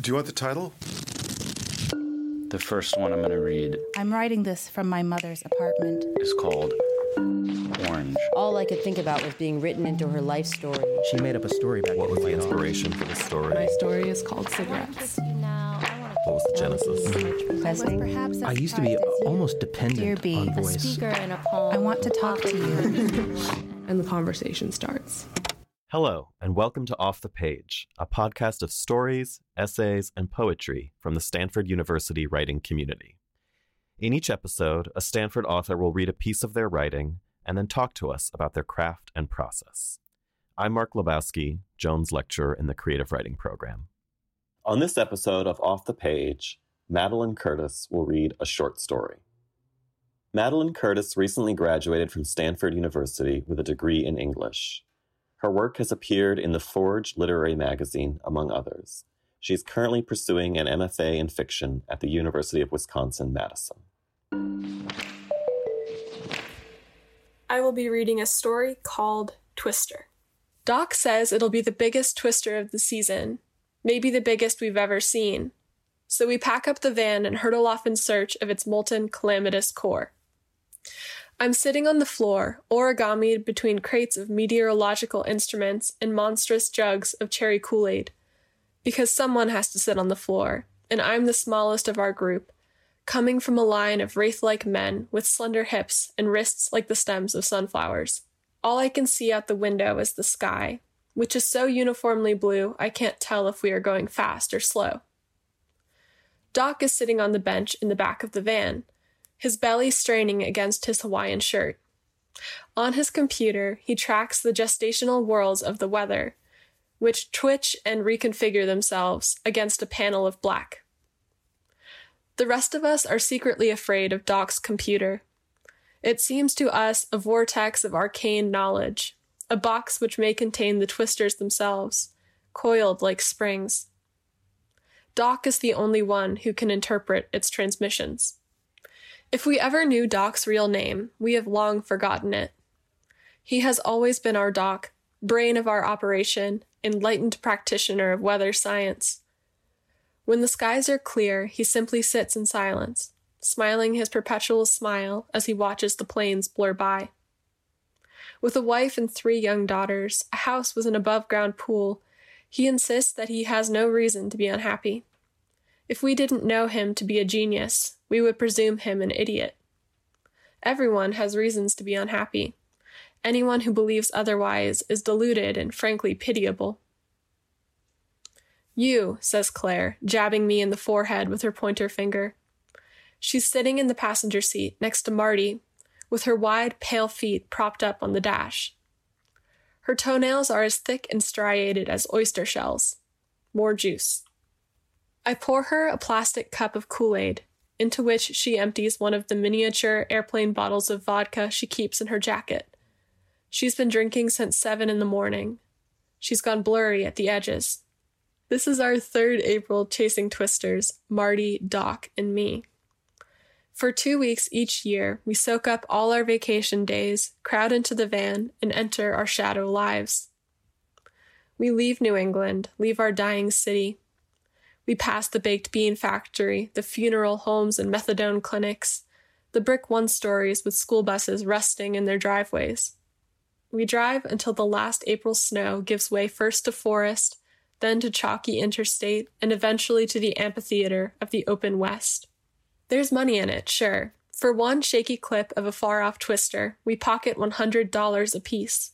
Do you want the title? The first one I'm going to read I'm writing this from my mother's apartment. is called Orange. All I could think about was being written into her life story. She made up a story back What was the way off. inspiration for the story? My story is called Cigarettes. What was the genesis? Pressing. Perhaps I used to be surprised as you. almost Dear dependent B, on a voice. speaker in a poem. I want to talk to you. And the conversation starts. Hello, and welcome to Off the Page, a podcast of stories, essays, and poetry from the Stanford University writing community. In each episode, a Stanford author will read a piece of their writing and then talk to us about their craft and process. I'm Mark Lebowski, Jones Lecturer in the Creative Writing Program. On this episode of Off the Page, Madeline Curtis will read a short story. Madeline Curtis recently graduated from Stanford University with a degree in English. Her work has appeared in the Forge Literary Magazine, among others. She is currently pursuing an MFA in fiction at the University of Wisconsin Madison. I will be reading a story called Twister. Doc says it'll be the biggest twister of the season, maybe the biggest we've ever seen. So we pack up the van and hurtle off in search of its molten, calamitous core. I'm sitting on the floor, origamied between crates of meteorological instruments and monstrous jugs of cherry Kool Aid. Because someone has to sit on the floor, and I'm the smallest of our group, coming from a line of wraith like men with slender hips and wrists like the stems of sunflowers. All I can see out the window is the sky, which is so uniformly blue I can't tell if we are going fast or slow. Doc is sitting on the bench in the back of the van, his belly straining against his Hawaiian shirt. On his computer, he tracks the gestational whirls of the weather, which twitch and reconfigure themselves against a panel of black. The rest of us are secretly afraid of Doc's computer. It seems to us a vortex of arcane knowledge, a box which may contain the twisters themselves, coiled like springs. Doc is the only one who can interpret its transmissions. If we ever knew Doc's real name, we have long forgotten it. He has always been our Doc, brain of our operation, enlightened practitioner of weather science. When the skies are clear, he simply sits in silence, smiling his perpetual smile as he watches the planes blur by. With a wife and three young daughters, a house with an above ground pool, he insists that he has no reason to be unhappy. If we didn't know him to be a genius, we would presume him an idiot. Everyone has reasons to be unhappy. Anyone who believes otherwise is deluded and frankly pitiable. You, says Claire, jabbing me in the forehead with her pointer finger. She's sitting in the passenger seat next to Marty, with her wide, pale feet propped up on the dash. Her toenails are as thick and striated as oyster shells. More juice. I pour her a plastic cup of Kool Aid, into which she empties one of the miniature airplane bottles of vodka she keeps in her jacket. She's been drinking since seven in the morning. She's gone blurry at the edges. This is our third April chasing twisters Marty, Doc, and me. For two weeks each year, we soak up all our vacation days, crowd into the van, and enter our shadow lives. We leave New England, leave our dying city. We pass the baked bean factory, the funeral homes and methadone clinics, the brick one stories with school buses rusting in their driveways. We drive until the last April snow gives way first to forest, then to chalky interstate, and eventually to the amphitheater of the open west. There's money in it, sure. For one shaky clip of a far off twister, we pocket $100 apiece.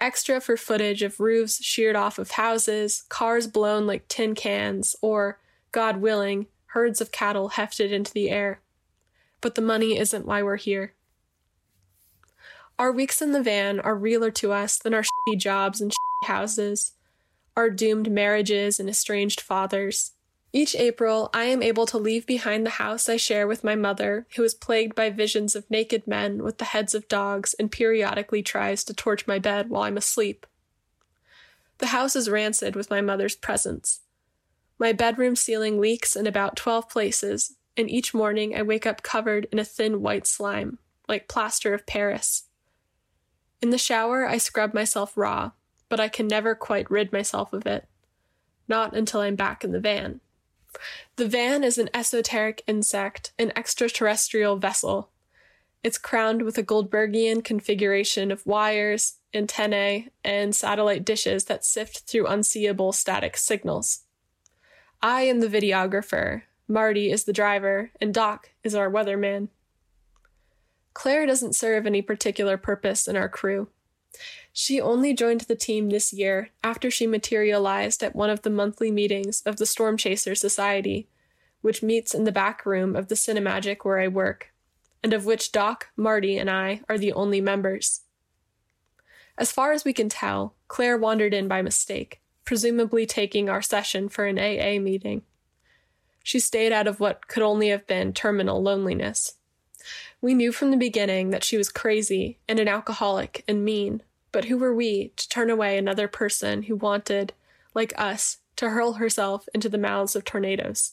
Extra for footage of roofs sheared off of houses, cars blown like tin cans, or, God willing, herds of cattle hefted into the air. But the money isn't why we're here. Our weeks in the van are realer to us than our shitty jobs and shitty houses, our doomed marriages and estranged fathers. Each April, I am able to leave behind the house I share with my mother, who is plagued by visions of naked men with the heads of dogs and periodically tries to torch my bed while I'm asleep. The house is rancid with my mother's presence. My bedroom ceiling leaks in about 12 places, and each morning I wake up covered in a thin white slime, like plaster of Paris. In the shower, I scrub myself raw, but I can never quite rid myself of it. not until I'm back in the van. The van is an esoteric insect, an extraterrestrial vessel. It's crowned with a Goldbergian configuration of wires, antennae, and satellite dishes that sift through unseeable static signals. I am the videographer, Marty is the driver, and Doc is our weatherman. Claire doesn't serve any particular purpose in our crew. She only joined the team this year after she materialized at one of the monthly meetings of the Storm Chaser Society, which meets in the back room of the Cinemagic where I work, and of which Doc, Marty, and I are the only members. As far as we can tell, Claire wandered in by mistake, presumably taking our session for an AA meeting. She stayed out of what could only have been terminal loneliness. We knew from the beginning that she was crazy and an alcoholic and mean, but who were we to turn away another person who wanted, like us, to hurl herself into the mouths of tornadoes?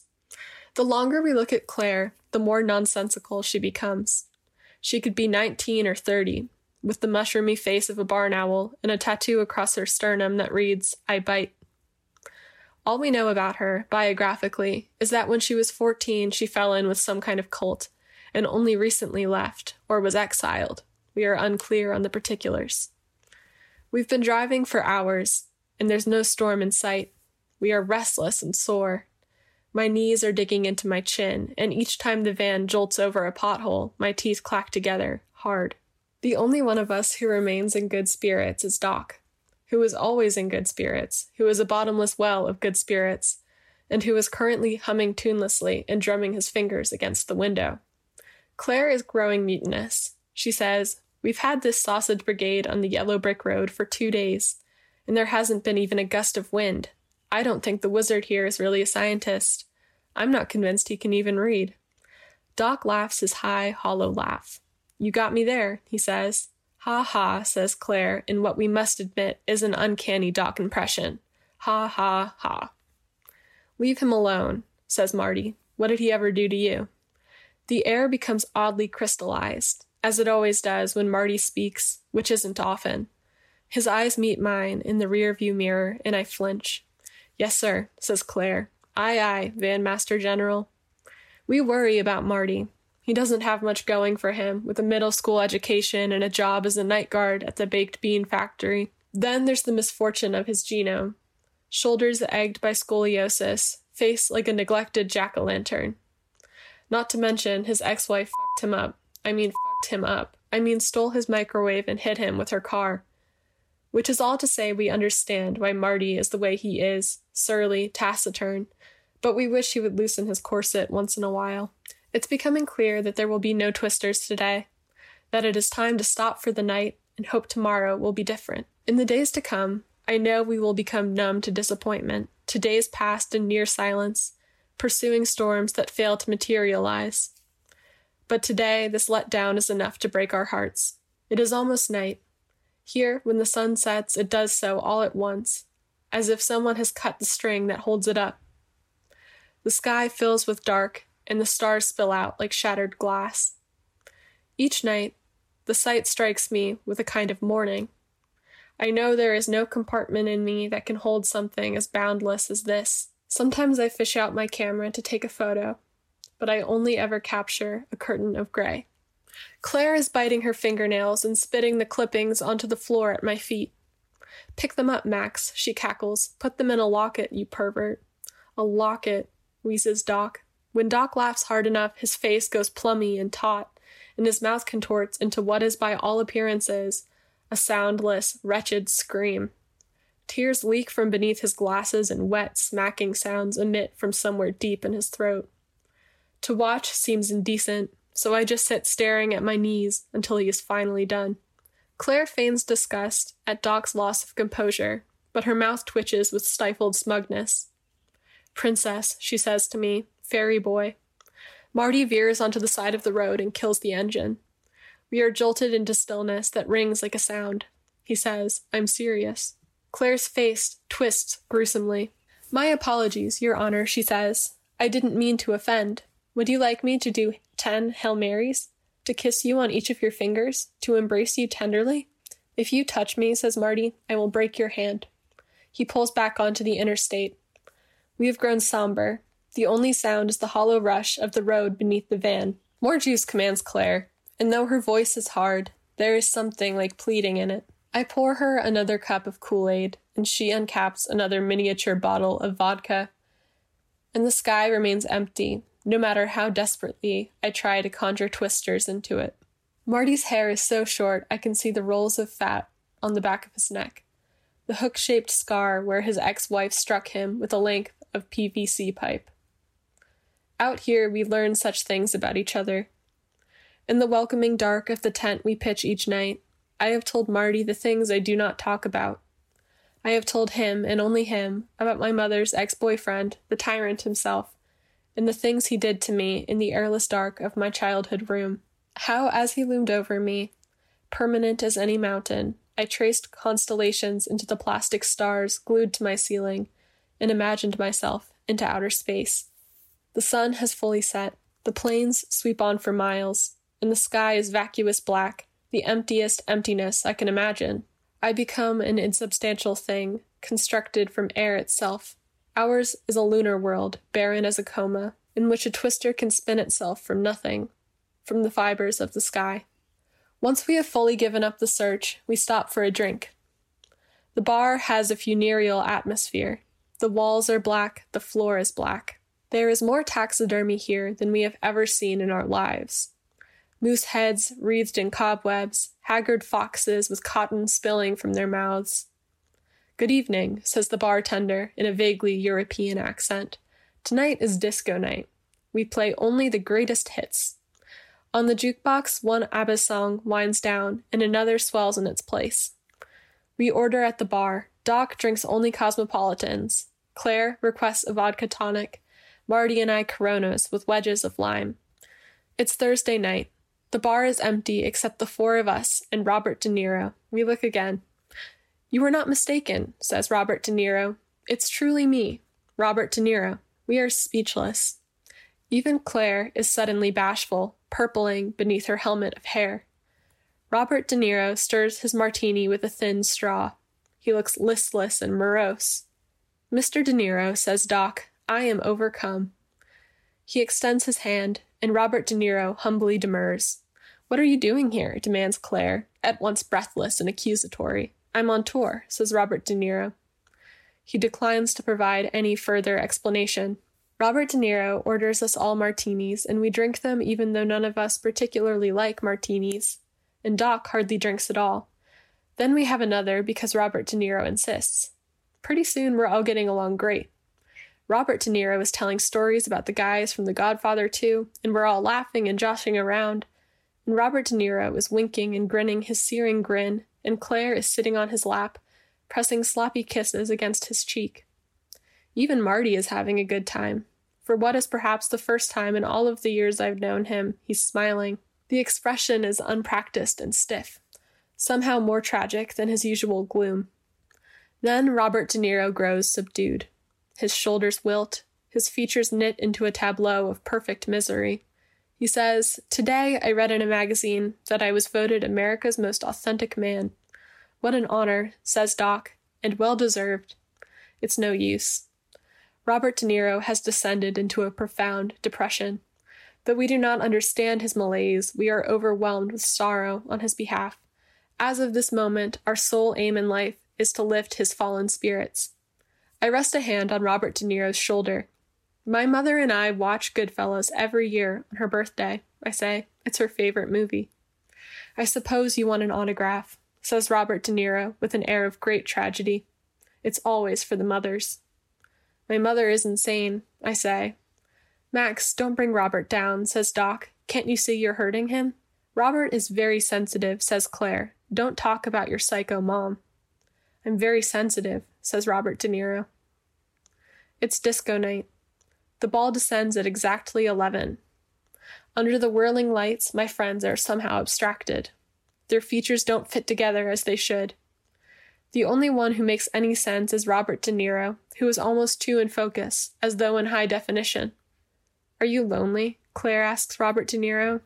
The longer we look at Claire, the more nonsensical she becomes. She could be 19 or 30, with the mushroomy face of a barn owl and a tattoo across her sternum that reads, I bite. All we know about her, biographically, is that when she was 14, she fell in with some kind of cult and only recently left, or was exiled. We are unclear on the particulars. We've been driving for hours, and there's no storm in sight. We are restless and sore. My knees are digging into my chin, and each time the van jolts over a pothole, my teeth clack together, hard. The only one of us who remains in good spirits is Doc, who is always in good spirits, who is a bottomless well of good spirits, and who is currently humming tunelessly and drumming his fingers against the window. Claire is growing mutinous. She says, We've had this sausage brigade on the yellow brick road for two days, and there hasn't been even a gust of wind. I don't think the wizard here is really a scientist. I'm not convinced he can even read. Doc laughs his high, hollow laugh. You got me there, he says. Ha ha, says Claire, in what we must admit is an uncanny Doc impression. Ha ha ha. Leave him alone, says Marty. What did he ever do to you? The air becomes oddly crystallized, as it always does when Marty speaks, which isn't often. His eyes meet mine in the rear view mirror, and I flinch. Yes, sir, says Claire. Aye, aye, Van Master General. We worry about Marty. He doesn't have much going for him, with a middle school education and a job as a night guard at the baked bean factory. Then there's the misfortune of his genome. Shoulders egged by scoliosis, face like a neglected jack o' lantern. Not to mention, his ex wife fucked him up. I mean, fucked him up. I mean, stole his microwave and hit him with her car. Which is all to say, we understand why Marty is the way he is surly, taciturn, but we wish he would loosen his corset once in a while. It's becoming clear that there will be no twisters today, that it is time to stop for the night and hope tomorrow will be different. In the days to come, I know we will become numb to disappointment, to days passed in near silence, pursuing storms that fail to materialize. But today, this letdown is enough to break our hearts. It is almost night. Here, when the sun sets, it does so all at once, as if someone has cut the string that holds it up. The sky fills with dark, and the stars spill out like shattered glass. Each night, the sight strikes me with a kind of mourning. I know there is no compartment in me that can hold something as boundless as this. Sometimes I fish out my camera to take a photo, but I only ever capture a curtain of gray. Claire is biting her fingernails and spitting the clippings onto the floor at my feet. Pick them up, Max, she cackles. Put them in a locket, you pervert. A locket, wheezes Doc. When Doc laughs hard enough, his face goes plummy and taut, and his mouth contorts into what is by all appearances a soundless, wretched scream. Tears leak from beneath his glasses and wet, smacking sounds emit from somewhere deep in his throat. To watch seems indecent, so I just sit staring at my knees until he is finally done. Claire feigns disgust at Doc's loss of composure, but her mouth twitches with stifled smugness. Princess, she says to me, fairy boy. Marty veers onto the side of the road and kills the engine. We are jolted into stillness that rings like a sound. He says, I'm serious. Claire's face twists gruesomely. My apologies, Your Honor, she says. I didn't mean to offend. Would you like me to do ten Hail Marys? To kiss you on each of your fingers? To embrace you tenderly? If you touch me, says Marty, I will break your hand. He pulls back onto the interstate. We have grown somber. The only sound is the hollow rush of the road beneath the van. More juice commands Claire, and though her voice is hard, there is something like pleading in it. I pour her another cup of Kool Aid, and she uncaps another miniature bottle of vodka. And the sky remains empty, no matter how desperately I try to conjure twisters into it. Marty's hair is so short I can see the rolls of fat on the back of his neck, the hook shaped scar where his ex wife struck him with a length of PVC pipe. Out here, we learn such things about each other. In the welcoming dark of the tent we pitch each night, I have told Marty the things I do not talk about. I have told him, and only him, about my mother's ex boyfriend, the tyrant himself, and the things he did to me in the airless dark of my childhood room. How, as he loomed over me, permanent as any mountain, I traced constellations into the plastic stars glued to my ceiling and imagined myself into outer space. The sun has fully set, the plains sweep on for miles, and the sky is vacuous black, the emptiest emptiness I can imagine. I become an insubstantial thing, constructed from air itself. Ours is a lunar world, barren as a coma, in which a twister can spin itself from nothing, from the fibers of the sky. Once we have fully given up the search, we stop for a drink. The bar has a funereal atmosphere. The walls are black, the floor is black. There is more taxidermy here than we have ever seen in our lives. Moose heads wreathed in cobwebs, haggard foxes with cotton spilling from their mouths. Good evening, says the bartender in a vaguely European accent. Tonight is disco night. We play only the greatest hits. On the jukebox, one ABBA song winds down and another swells in its place. We order at the bar. Doc drinks only cosmopolitans. Claire requests a vodka tonic. Marty and I coronas with wedges of lime. It's Thursday night. The bar is empty except the four of us and Robert De Niro. We look again. You were not mistaken, says Robert De Niro. It's truly me, Robert De Niro. We are speechless. Even Claire is suddenly bashful, purpling beneath her helmet of hair. Robert De Niro stirs his martini with a thin straw. He looks listless and morose. Mr. De Niro, says Doc, I am overcome. He extends his hand, and Robert De Niro humbly demurs. What are you doing here? demands Claire, at once breathless and accusatory. I'm on tour, says Robert De Niro. He declines to provide any further explanation. Robert De Niro orders us all martinis, and we drink them even though none of us particularly like martinis, and Doc hardly drinks at all. Then we have another because Robert De Niro insists. Pretty soon we're all getting along great. Robert De Niro is telling stories about the guys from The Godfather 2, and we're all laughing and joshing around. And Robert De Niro is winking and grinning his searing grin, and Claire is sitting on his lap, pressing sloppy kisses against his cheek. Even Marty is having a good time. For what is perhaps the first time in all of the years I've known him, he's smiling. The expression is unpracticed and stiff, somehow more tragic than his usual gloom. Then Robert De Niro grows subdued. His shoulders wilt, his features knit into a tableau of perfect misery. He says, Today I read in a magazine that I was voted America's most authentic man. What an honor, says Doc, and well deserved. It's no use. Robert De Niro has descended into a profound depression. Though we do not understand his malaise, we are overwhelmed with sorrow on his behalf. As of this moment, our sole aim in life is to lift his fallen spirits. I rest a hand on Robert De Niro's shoulder. My mother and I watch Goodfellas every year on her birthday, I say. It's her favorite movie. I suppose you want an autograph, says Robert De Niro with an air of great tragedy. It's always for the mothers. My mother is insane, I say. Max, don't bring Robert down, says Doc. Can't you see you're hurting him? Robert is very sensitive, says Claire. Don't talk about your psycho mom. I'm very sensitive, says Robert De Niro. It's disco night. The ball descends at exactly 11. Under the whirling lights, my friends are somehow abstracted. Their features don't fit together as they should. The only one who makes any sense is Robert De Niro, who is almost too in focus, as though in high definition. Are you lonely? Claire asks Robert De Niro.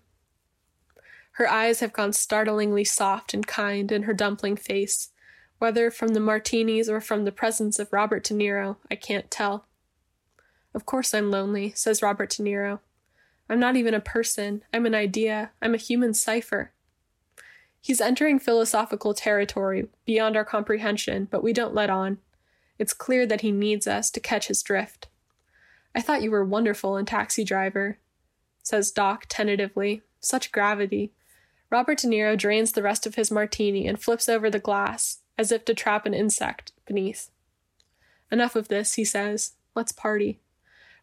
Her eyes have gone startlingly soft and kind in her dumpling face. Whether from the martinis or from the presence of Robert De Niro, I can't tell. Of course I'm lonely, says Robert De Niro. I'm not even a person. I'm an idea. I'm a human cipher. He's entering philosophical territory beyond our comprehension, but we don't let on. It's clear that he needs us to catch his drift. I thought you were wonderful in Taxi Driver, says Doc tentatively. Such gravity. Robert De Niro drains the rest of his martini and flips over the glass, as if to trap an insect beneath. Enough of this, he says. Let's party.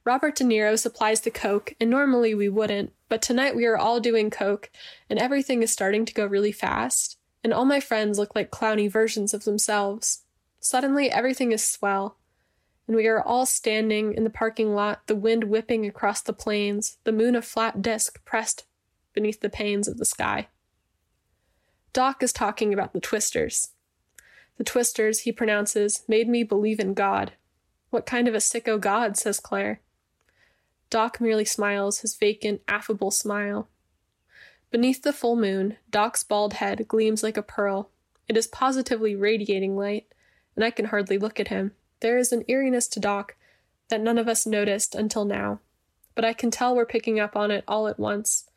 Robert De Niro supplies the Coke, and normally we wouldn't, but tonight we are all doing Coke, and everything is starting to go really fast, and all my friends look like clowny versions of themselves. Suddenly, everything is swell, and we are all standing in the parking lot, the wind whipping across the plains, the moon a flat disk pressed beneath the panes of the sky. Doc is talking about the twisters. The twisters, he pronounces, made me believe in God. What kind of a sicko God, says Claire. Doc merely smiles his vacant, affable smile. Beneath the full moon, Doc's bald head gleams like a pearl. It is positively radiating light, and I can hardly look at him. There is an eeriness to Doc that none of us noticed until now, but I can tell we're picking up on it all at once,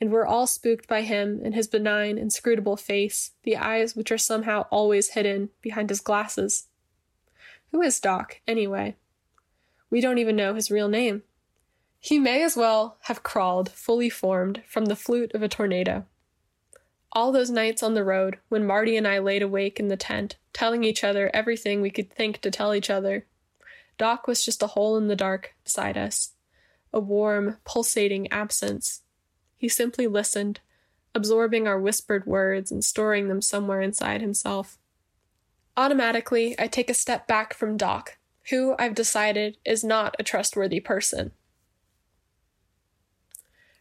and we're all spooked by him and his benign, inscrutable face, the eyes which are somehow always hidden behind his glasses. Who is Doc, anyway? We don't even know his real name. He may as well have crawled, fully formed, from the flute of a tornado. All those nights on the road, when Marty and I laid awake in the tent, telling each other everything we could think to tell each other, Doc was just a hole in the dark beside us, a warm, pulsating absence. He simply listened, absorbing our whispered words and storing them somewhere inside himself. Automatically, I take a step back from Doc, who I've decided is not a trustworthy person.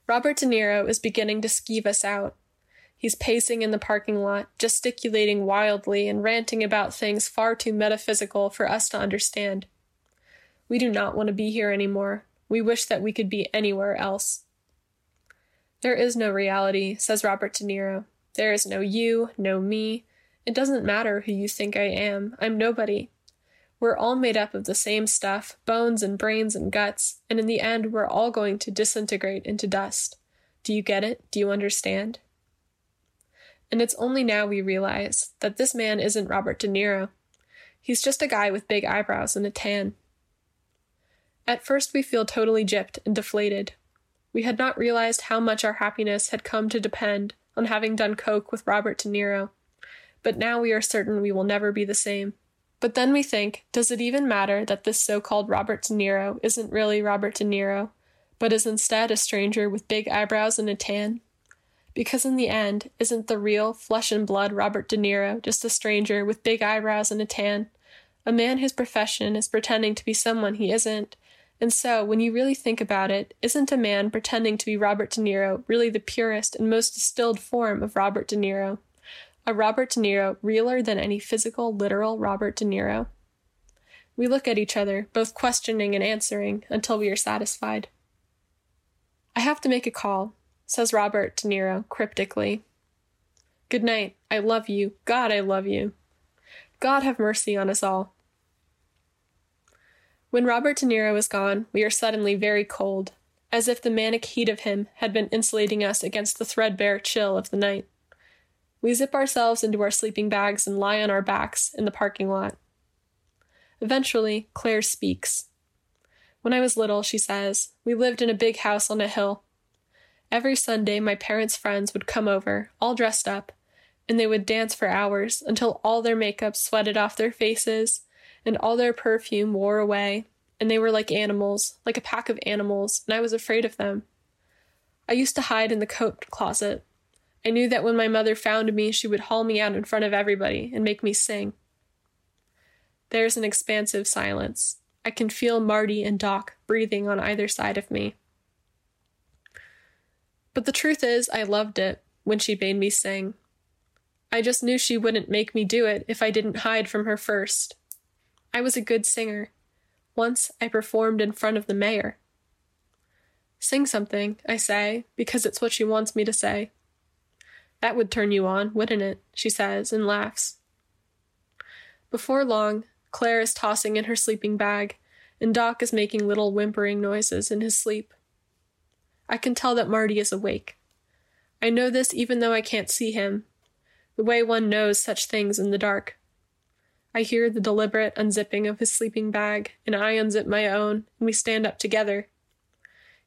Robert De Niro is beginning to skeeve us out. He's pacing in the parking lot, gesticulating wildly and ranting about things far too metaphysical for us to understand. We do not want to be here anymore. We wish that we could be anywhere else. There is no reality, says Robert De Niro. There is no you, no me. It doesn't matter who you think I am. I'm nobody. We're all made up of the same stuff bones and brains and guts, and in the end, we're all going to disintegrate into dust. Do you get it? Do you understand? And it's only now we realize that this man isn't Robert De Niro. He's just a guy with big eyebrows and a tan. At first, we feel totally gypped and deflated. We had not realized how much our happiness had come to depend on having done coke with Robert De Niro, but now we are certain we will never be the same. But then we think, does it even matter that this so called Robert De Niro isn't really Robert De Niro, but is instead a stranger with big eyebrows and a tan? Because in the end, isn't the real, flesh and blood Robert De Niro just a stranger with big eyebrows and a tan? A man whose profession is pretending to be someone he isn't. And so, when you really think about it, isn't a man pretending to be Robert De Niro really the purest and most distilled form of Robert De Niro? A Robert De Niro realer than any physical, literal Robert De Niro? We look at each other, both questioning and answering, until we are satisfied. I have to make a call, says Robert De Niro cryptically. Good night. I love you. God, I love you. God have mercy on us all. When Robert De Niro is gone, we are suddenly very cold, as if the manic heat of him had been insulating us against the threadbare chill of the night. We zip ourselves into our sleeping bags and lie on our backs in the parking lot. Eventually, Claire speaks. When I was little, she says, we lived in a big house on a hill. Every Sunday, my parents' friends would come over, all dressed up, and they would dance for hours until all their makeup sweated off their faces and all their perfume wore away, and they were like animals, like a pack of animals, and I was afraid of them. I used to hide in the coat closet, I knew that when my mother found me, she would haul me out in front of everybody and make me sing. There's an expansive silence. I can feel Marty and Doc breathing on either side of me. But the truth is, I loved it when she bade me sing. I just knew she wouldn't make me do it if I didn't hide from her first. I was a good singer. Once I performed in front of the mayor. Sing something, I say, because it's what she wants me to say. That would turn you on, wouldn't it? she says and laughs. Before long, Claire is tossing in her sleeping bag, and Doc is making little whimpering noises in his sleep. I can tell that Marty is awake. I know this even though I can't see him, the way one knows such things in the dark. I hear the deliberate unzipping of his sleeping bag, and I unzip my own, and we stand up together.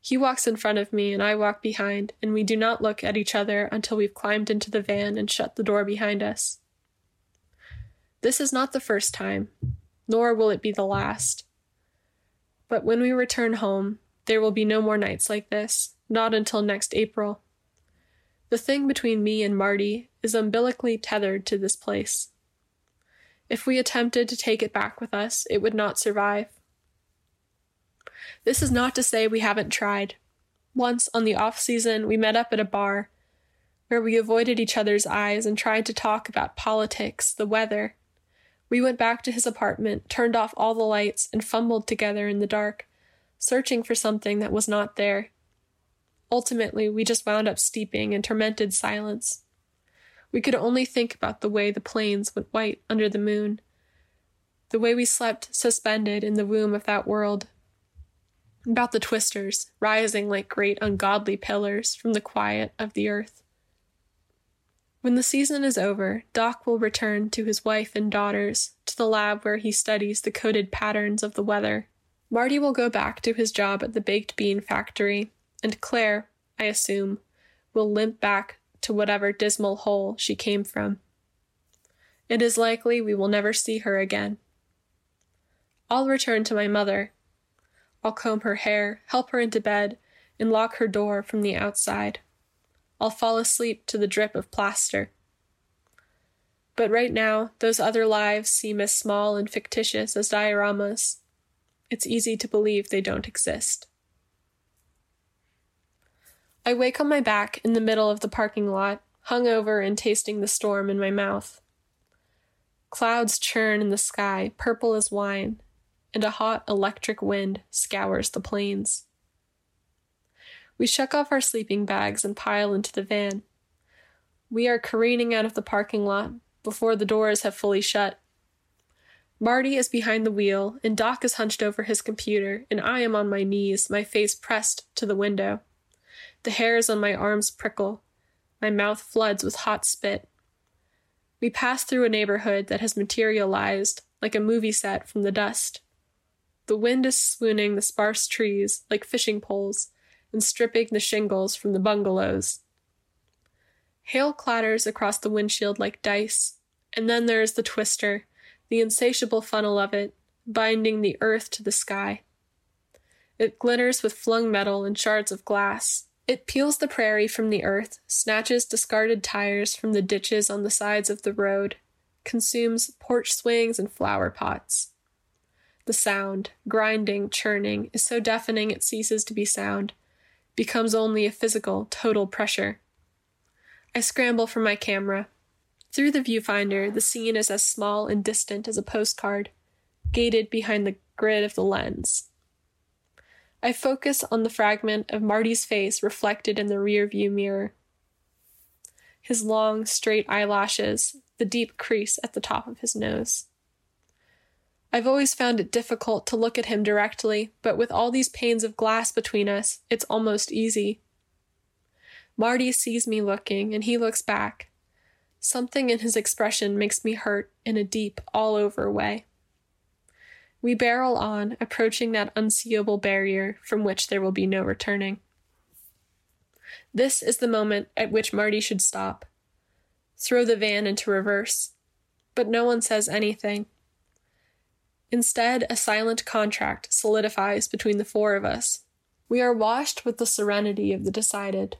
He walks in front of me, and I walk behind, and we do not look at each other until we've climbed into the van and shut the door behind us. This is not the first time, nor will it be the last. But when we return home, there will be no more nights like this, not until next April. The thing between me and Marty is umbilically tethered to this place. If we attempted to take it back with us, it would not survive. This is not to say we haven't tried. Once, on the off season, we met up at a bar where we avoided each other's eyes and tried to talk about politics, the weather. We went back to his apartment, turned off all the lights, and fumbled together in the dark, searching for something that was not there. Ultimately, we just wound up steeping in tormented silence. We could only think about the way the plains went white under the moon, the way we slept suspended in the womb of that world, about the twisters rising like great ungodly pillars from the quiet of the earth. When the season is over, Doc will return to his wife and daughters, to the lab where he studies the coded patterns of the weather. Marty will go back to his job at the baked bean factory, and Claire, I assume, will limp back to whatever dismal hole she came from. It is likely we will never see her again. I'll return to my mother. I'll comb her hair, help her into bed, and lock her door from the outside. I'll fall asleep to the drip of plaster. But right now, those other lives seem as small and fictitious as dioramas. It's easy to believe they don't exist. I wake on my back in the middle of the parking lot, hungover and tasting the storm in my mouth. Clouds churn in the sky, purple as wine, and a hot electric wind scours the plains. We shuck off our sleeping bags and pile into the van. We are careening out of the parking lot before the doors have fully shut. Marty is behind the wheel, and Doc is hunched over his computer, and I am on my knees, my face pressed to the window. The hairs on my arms prickle. My mouth floods with hot spit. We pass through a neighborhood that has materialized like a movie set from the dust. The wind is swooning the sparse trees like fishing poles and stripping the shingles from the bungalows. Hail clatters across the windshield like dice, and then there is the twister, the insatiable funnel of it, binding the earth to the sky. It glitters with flung metal and shards of glass. It peels the prairie from the earth, snatches discarded tires from the ditches on the sides of the road, consumes porch swings and flower pots. The sound, grinding, churning, is so deafening it ceases to be sound, becomes only a physical, total pressure. I scramble for my camera. Through the viewfinder, the scene is as small and distant as a postcard, gated behind the grid of the lens. I focus on the fragment of Marty's face reflected in the rearview mirror. His long, straight eyelashes, the deep crease at the top of his nose. I've always found it difficult to look at him directly, but with all these panes of glass between us, it's almost easy. Marty sees me looking, and he looks back. Something in his expression makes me hurt in a deep, all over way. We barrel on, approaching that unseeable barrier from which there will be no returning. This is the moment at which Marty should stop, throw the van into reverse, but no one says anything. Instead, a silent contract solidifies between the four of us. We are washed with the serenity of the decided.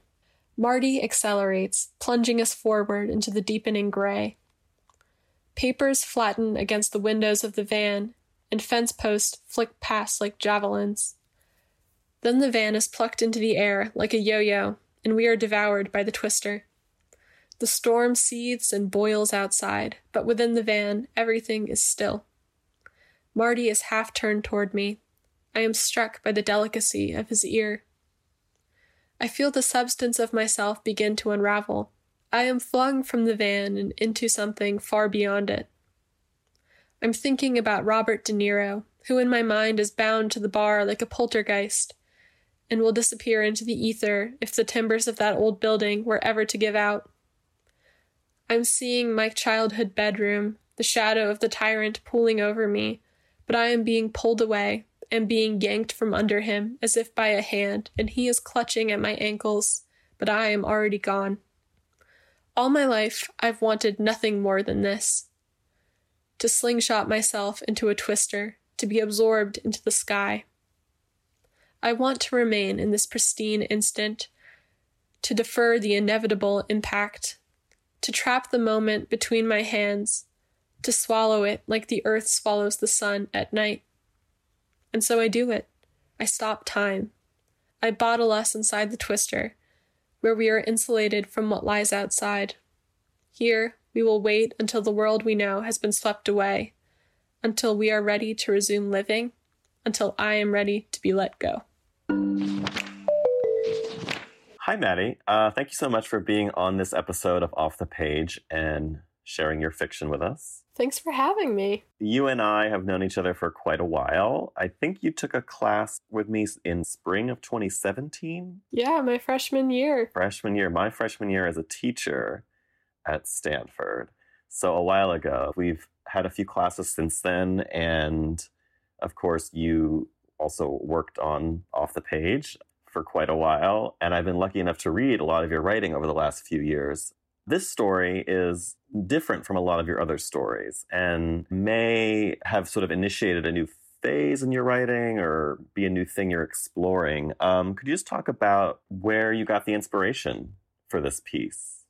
Marty accelerates, plunging us forward into the deepening gray. Papers flatten against the windows of the van, and fence posts flick past like javelins. Then the van is plucked into the air like a yo yo, and we are devoured by the twister. The storm seethes and boils outside, but within the van, everything is still. Marty is half turned toward me. I am struck by the delicacy of his ear. I feel the substance of myself begin to unravel. I am flung from the van and into something far beyond it. I'm thinking about Robert De Niro, who in my mind is bound to the bar like a poltergeist and will disappear into the ether if the timbers of that old building were ever to give out. I'm seeing my childhood bedroom, the shadow of the tyrant pooling over me, but I am being pulled away and being yanked from under him as if by a hand, and he is clutching at my ankles, but I am already gone. All my life, I've wanted nothing more than this to slingshot myself into a twister, to be absorbed into the sky. I want to remain in this pristine instant, to defer the inevitable impact, to trap the moment between my hands, to swallow it like the earth swallows the sun at night. And so I do it. I stop time. I bottle us inside the twister, where we are insulated from what lies outside. Here, we will wait until the world we know has been swept away, until we are ready to resume living, until I am ready to be let go. Hi, Maddie. Uh, thank you so much for being on this episode of Off the Page and sharing your fiction with us. Thanks for having me. You and I have known each other for quite a while. I think you took a class with me in spring of 2017. Yeah, my freshman year. Freshman year, my freshman year as a teacher at Stanford. So a while ago, we've had a few classes since then. And of course, you also worked on Off the Page for quite a while. And I've been lucky enough to read a lot of your writing over the last few years. This story is different from a lot of your other stories and may have sort of initiated a new phase in your writing or be a new thing you're exploring. Um, could you just talk about where you got the inspiration for this piece?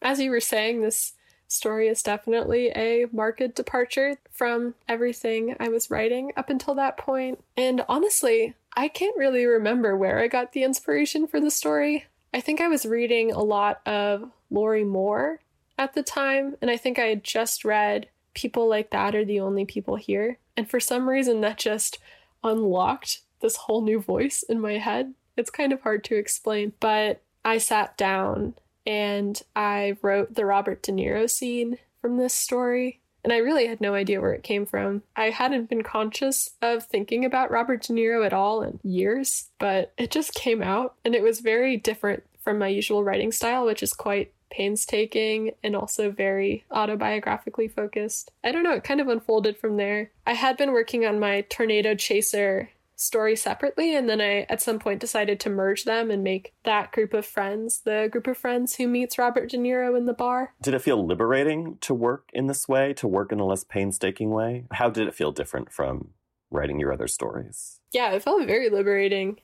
As you were saying, this story is definitely a marked departure from everything I was writing up until that point. And honestly, I can't really remember where I got the inspiration for the story. I think I was reading a lot of Lorrie Moore at the time, and I think I had just read People Like That Are the Only People Here. And for some reason, that just unlocked this whole new voice in my head. It's kind of hard to explain, but I sat down and I wrote the Robert De Niro scene from this story. And I really had no idea where it came from. I hadn't been conscious of thinking about Robert De Niro at all in years, but it just came out and it was very different from my usual writing style, which is quite painstaking and also very autobiographically focused. I don't know, it kind of unfolded from there. I had been working on my Tornado Chaser story separately and then I at some point decided to merge them and make that group of friends the group of friends who meets Robert De Niro in the bar. Did it feel liberating to work in this way, to work in a less painstaking way? How did it feel different from writing your other stories? Yeah, it felt very liberating.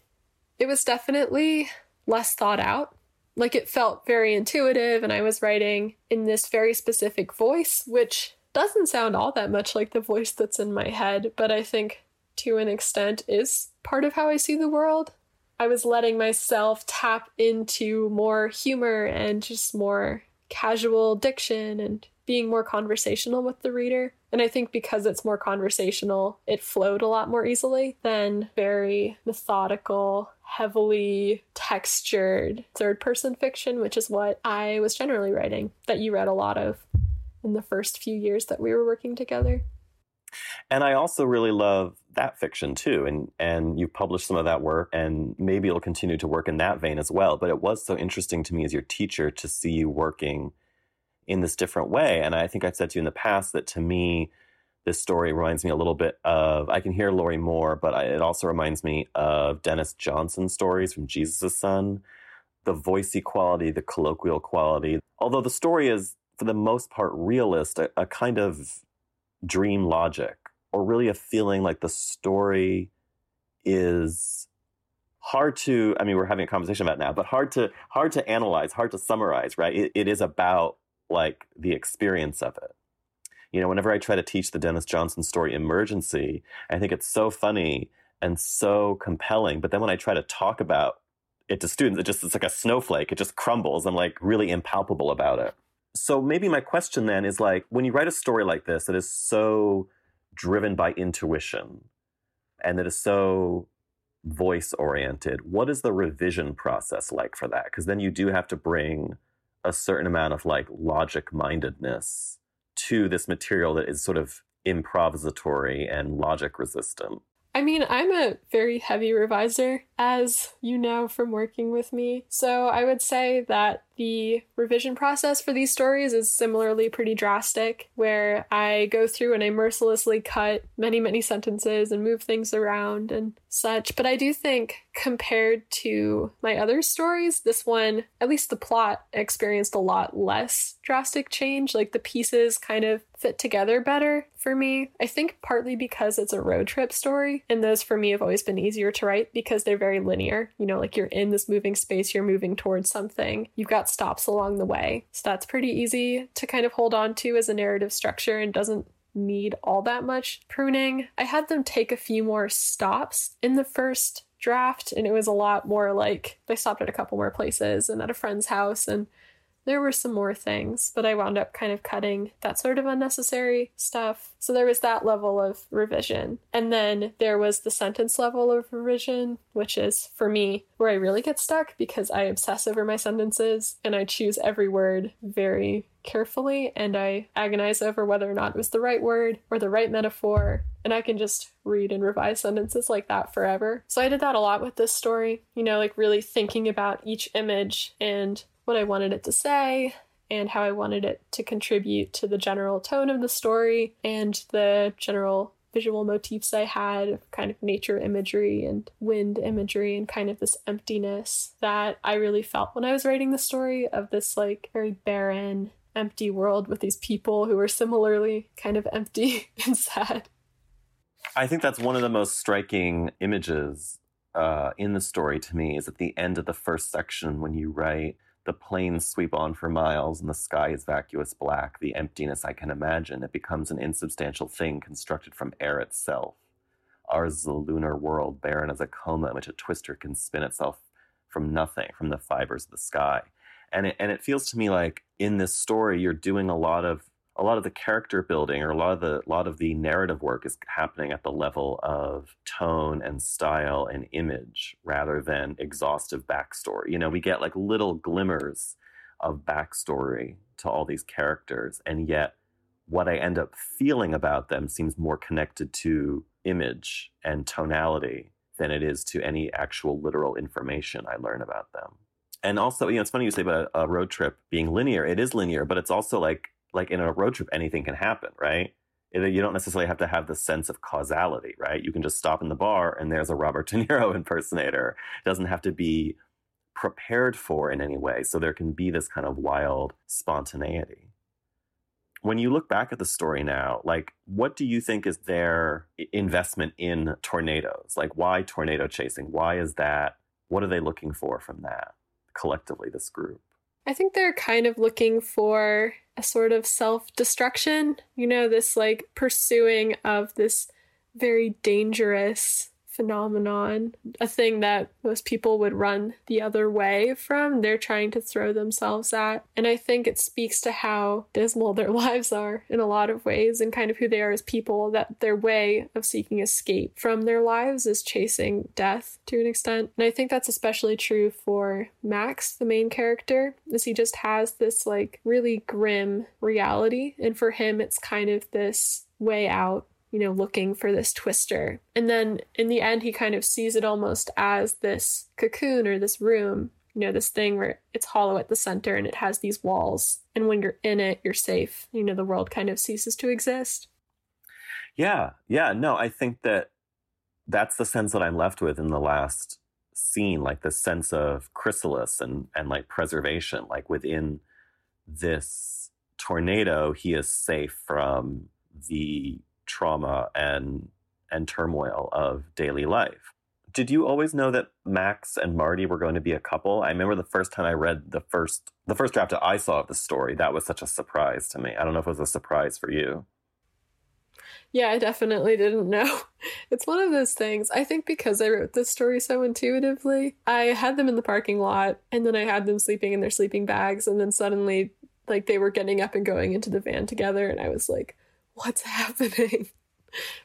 It was definitely less thought out like it felt very intuitive, and I was writing in this very specific voice, which doesn't sound all that much like the voice that's in my head, but I think to an extent is part of how I see the world. I was letting myself tap into more humor and just more casual diction and being more conversational with the reader. And I think because it's more conversational, it flowed a lot more easily than very methodical, heavily textured third person fiction, which is what I was generally writing, that you read a lot of in the first few years that we were working together. And I also really love that fiction too. And and you've published some of that work and maybe it'll continue to work in that vein as well. But it was so interesting to me as your teacher to see you working in this different way. And I think I've said to you in the past that to me, this story reminds me a little bit of I can hear Lorrie Moore, but I, it also reminds me of Denis Johnson stories from Jesus' Son. The voicey quality, the colloquial quality. Although the story is, for the most part, realist, a, a kind of dream logic, or really a feeling like the story is hard to i mean we're having a conversation about now but hard to hard to analyze hard to summarize right it, it is about like the experience of it. You know, whenever I try to teach the Denis Johnson story Emergency, I think it's so funny and so compelling. But then when I try to talk about it to students, it just it's like a snowflake. It just crumbles. I'm like really impalpable about it. So maybe my question then is like when you write a story like this that is so driven by intuition and that is so voice oriented, what is the revision process like for that? Because then you do have to bring a certain amount of like logic mindedness to this material that is sort of improvisatory and logic resistant. I mean, I'm a very heavy reviser, as you know from working with me. So I would say that the revision process for these stories is similarly pretty drastic, where I go through and I mercilessly cut many, many sentences and move things around and such. But I do think, compared to my other stories, this one, at least the plot, experienced a lot less drastic change. Like the pieces kind of fit together better for me. I think partly because it's a road trip story, and those for me have always been easier to write because they're very linear. You know, like you're in this moving space, you're moving towards something. You've got stops along the way. So that's pretty easy to kind of hold on to as a narrative structure and doesn't need all that much pruning. I had them take a few more stops in the first draft, and it was a lot more like they stopped at a couple more places and at a friend's house and there were some more things, but I wound up kind of cutting that sort of unnecessary stuff. So there was that level of revision. And then there was the sentence level of revision, which is for me where I really get stuck because I obsess over my sentences and I choose every word very carefully and I agonize over whether or not it was the right word or the right metaphor. And I can just read and revise sentences like that forever. So I did that a lot with this story, you know, like really thinking about each image and what I wanted it to say and how I wanted it to contribute to the general tone of the story and the general visual motifs I had, kind of nature imagery and wind imagery, and kind of this emptiness that I really felt when I was writing the story of this like very barren, empty world with these people who were similarly kind of empty and sad. I think that's one of the most striking images uh, in the story to me is at the end of the first section when you write the plains sweep on for miles and the sky is vacuous black, the emptiness I can imagine. It becomes an insubstantial thing constructed from air itself. Ours is a lunar world, barren as a coma in which a twister can spin itself from nothing, from the fibers of the sky. And it, and it feels to me like in this story, you're doing a lot of a lot of the character building or a lot of the lot of the narrative work is happening at the level of tone and style and image rather than exhaustive backstory. You know, we get like little glimmers of backstory to all these characters, and yet what I end up feeling about them seems more connected to image and tonality than it is to any actual literal information I learn about them. And also, you know, it's funny you say about a road trip being linear. It is linear, but it's also like like in a road trip, anything can happen, right? It, you don't necessarily have to have the sense of causality, right? You can just stop in the bar and there's a Robert De Niro impersonator. It doesn't have to be prepared for in any way. So there can be this kind of wild spontaneity. When you look back at the story now, like what do you think is their investment in tornadoes? Like why tornado chasing? Why is that? What are they looking for from that collectively, this group? I think they're kind of looking for a sort of self destruction, you know, this like pursuing of this very dangerous phenomenon, a thing that most people would run the other way from. They're trying to throw themselves at. And I think it speaks to how dismal their lives are in a lot of ways and kind of who they are as people, that their way of seeking escape from their lives is chasing death to an extent. And I think that's especially true for Max, the main character, as he just has this like really grim reality. And for him, it's kind of this way out you know, looking for this twister. And then in the end, he kind of sees it almost as this cocoon or this room, you know, this thing where it's hollow at the center and it has these walls. And when you're in it, you're safe. You know, the world kind of ceases to exist. Yeah. Yeah. No, I think that that's the sense that I'm left with in the last scene, like the sense of chrysalis and, and like preservation, like within this tornado, he is safe from the trauma and and turmoil of daily life. Did you always know that Max and Marty were going to be a couple? I remember the first time I read the first the first draft that I saw of the story, that was such a surprise to me. I don't know if it was a surprise for you. Yeah, I definitely didn't know. It's one of those things. I think because I wrote this story so intuitively, I had them in the parking lot and then I had them sleeping in their sleeping bags and then suddenly like they were getting up and going into the van together and I was like, what's happening?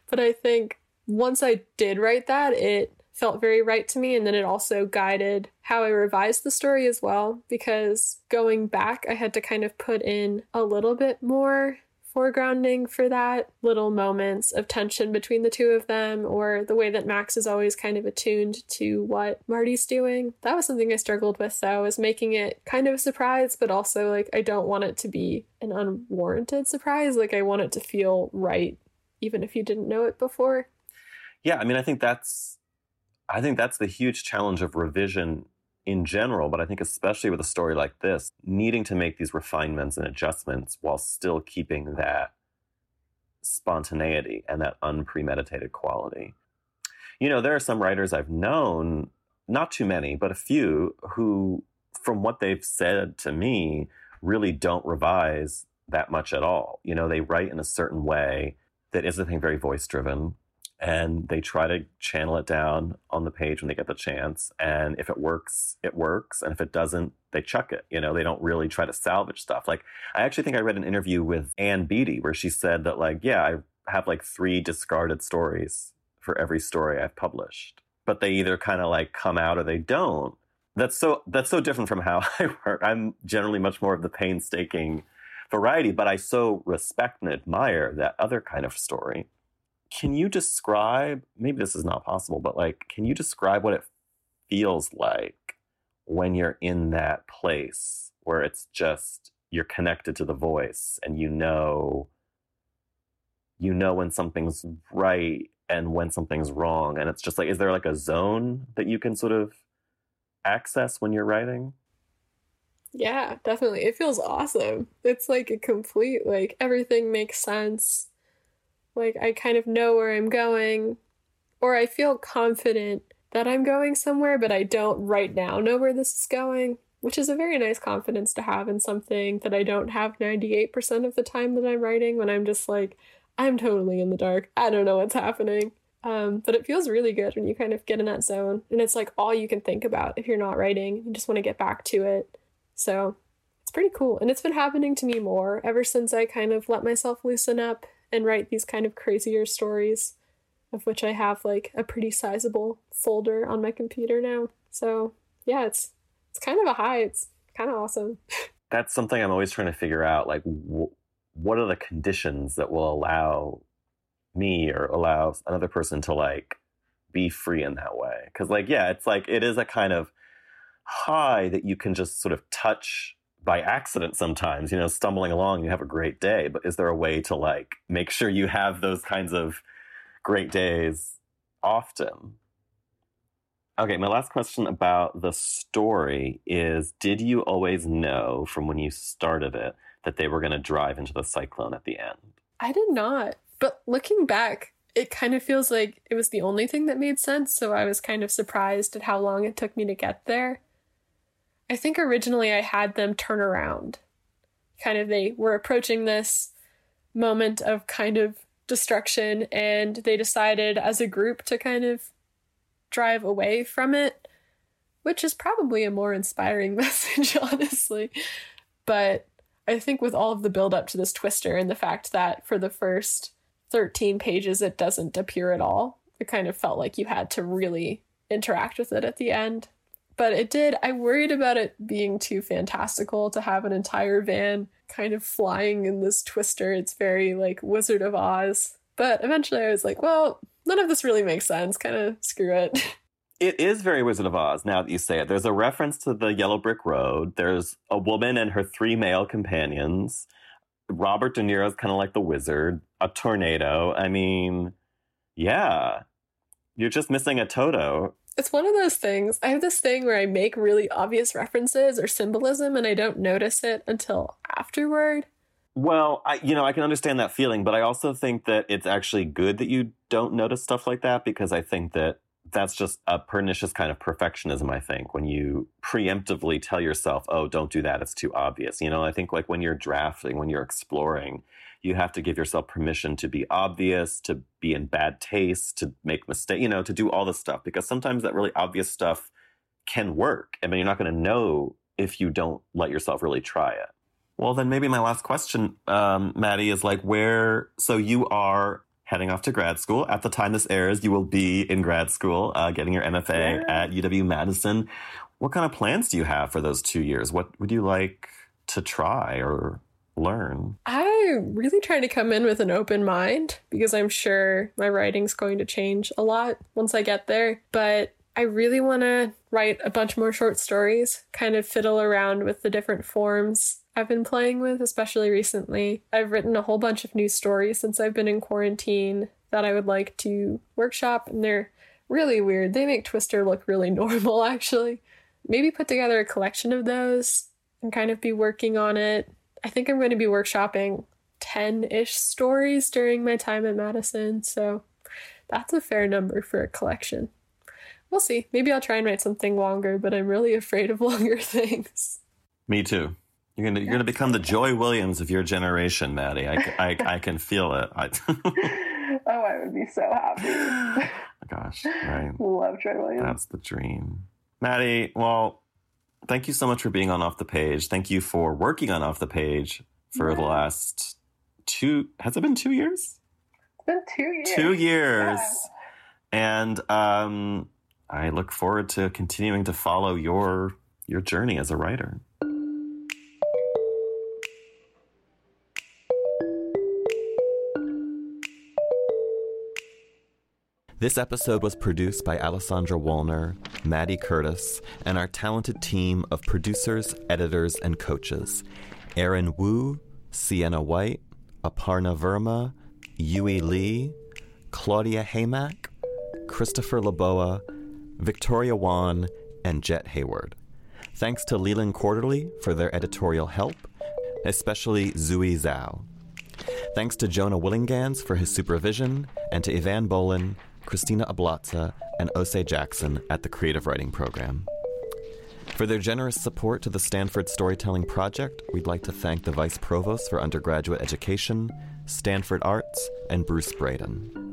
but I think once I did write that, it felt very right to me. And then it also guided how I revised the story as well, because going back, I had to kind of put in a little bit more foregrounding for that, little moments of tension between the two of them, or the way that Max is always kind of attuned to what Marty's doing. That was something I struggled with, though, is making it kind of a surprise, but also like I don't want it to be an unwarranted surprise. Like I want it to feel right, even if you didn't know it before. Yeah, I mean, I think that's, I think that's the huge challenge of revision in general, but I think especially with a story like this, needing to make these refinements and adjustments while still keeping that spontaneity and that unpremeditated quality. You know, there are some writers I've known, not too many, but a few, who, from what they've said to me, really don't revise that much at all. You know, they write in a certain way that isn't very voice driven and they try to channel it down on the page when they get the chance. And if it works, it works. And if it doesn't, they chuck it. You know, they don't really try to salvage stuff. Like, I actually think I read an interview with Ann Beattie where she said that, like, yeah, I have like three discarded stories for every story I've published, but they either kind of like come out or they don't. That's so that's so different from how I work. I'm generally much more of the painstaking variety, but I so respect and admire that other kind of story can you describe maybe this is not possible but like can you describe what it feels like when you're in that place where it's just you're connected to the voice and you know you know when something's right and when something's wrong and it's just like is there like a zone that you can sort of access when you're writing? Yeah definitely. It feels awesome. It's like a complete like everything makes sense like I kind of know where I'm going, or I feel confident that I'm going somewhere, but I don't right now know where this is going, which is a very nice confidence to have in something that I don't have 98% of the time that I'm writing when I'm just like, I'm totally in the dark. I don't know what's happening. Um, but it feels really good when you kind of get in that zone. And it's like all you can think about if you're not writing. You just want to get back to it. So it's pretty cool. And it's been happening to me more ever since I kind of let myself loosen up and write these kind of crazier stories, of which I have like a pretty sizable folder on my computer now. So yeah, it's it's kind of a high. It's kind of awesome. That's something I'm always trying to figure out. Like, wh- what are the conditions that will allow me or allow another person to like be free in that way? Because like, yeah, it's like it is a kind of high that you can just sort of touch by accident sometimes, you know, stumbling along, you have a great day. But is there a way to like make sure you have those kinds of great days often? Okay, my last question about the story is Did you always know from when you started it that they were going to drive into the cyclone at the end? I did not. But looking back, it kind of feels like it was the only thing that made sense. So I was kind of surprised at how long it took me to get there. I think originally I had them turn around. Kind of, they were approaching this moment of kind of destruction, and they decided as a group to kind of drive away from it, which is probably a more inspiring message, honestly. But I think with all of the build up to this twister and the fact that for the first 13 pages it doesn't appear at all, it kind of felt like you had to really interact with it at the end but it did. I worried about it being too fantastical to have an entire van kind of flying in this twister. It's very like Wizard of Oz. But eventually I was like, well, none of this really makes sense. Kind of screw it. It is very Wizard of Oz now that you say it. There's a reference to the Yellow Brick Road. There's a woman and her three male companions. Robert De Niro's kind of like the wizard, a tornado. I mean, yeah. You're just missing a Toto it's one of those things. I have this thing where I make really obvious references or symbolism and I don't notice it until afterward. Well, I you know, I can understand that feeling, but I also think that it's actually good that you don't notice stuff like that because I think that that's just a pernicious kind of perfectionism, I think, when you preemptively tell yourself, oh, don't do that, it's too obvious. You know, I think like when you're drafting, when you're exploring, you have to give yourself permission to be obvious, to be in bad taste, to make mistakes, you know, to do all this stuff because sometimes that really obvious stuff can work. I mean, you're not going to know if you don't let yourself really try it. Well, then maybe my last question, um, Maddie, is like where, so you are heading off to grad school. At the time this airs, you will be in grad school, uh, getting your MFA yeah. at UW Madison. What kind of plans do you have for those two years? What would you like to try or learn? I'm really trying to come in with an open mind because I'm sure my writing's going to change a lot once I get there. But I really want to write a bunch more short stories, kind of fiddle around with the different forms I've been playing with, especially recently. I've written a whole bunch of new stories since I've been in quarantine that I would like to workshop, and they're really weird. They make Twister look really normal, actually. Maybe put together a collection of those and kind of be working on it. I think I'm going to be workshopping 10 ish stories during my time at Madison, so that's a fair number for a collection. We'll see. Maybe I'll try and write something longer, but I'm really afraid of longer things. Me too. You're gonna you're gonna become the Joy Williams of your generation, Maddie. I, I, I can feel it. I, oh, I would be so happy. gosh, right. Love Joy Williams. That's the dream. Maddie, well, thank you so much for being on Off the Page. Thank you for working on Off the Page for the last two. Has it been two years? It's been two years. Two years. Yeah. And um, I look forward to continuing to follow your your journey as a writer. This episode was produced by Alessandra Wollner, Maddie Curtis, and our talented team of producers, editors, and coaches Aaron Wu, Sienna White, Aparna Verma, Yui Lee, Claudia Haymack, Christopher Laboa, Victoria Wan, and Jet Hayward. Thanks to Leland Quarterly for their editorial help, especially Zui Zhao. Thanks to Jonah Willihnganz for his supervision, and to Ivan Bolin, Christina Ablaza, and Ose Jackson at the Creative Writing Program. For their generous support to the Stanford Storytelling Project, we'd like to thank the Vice Provost for Undergraduate Education, Stanford Arts, and Bruce Braden.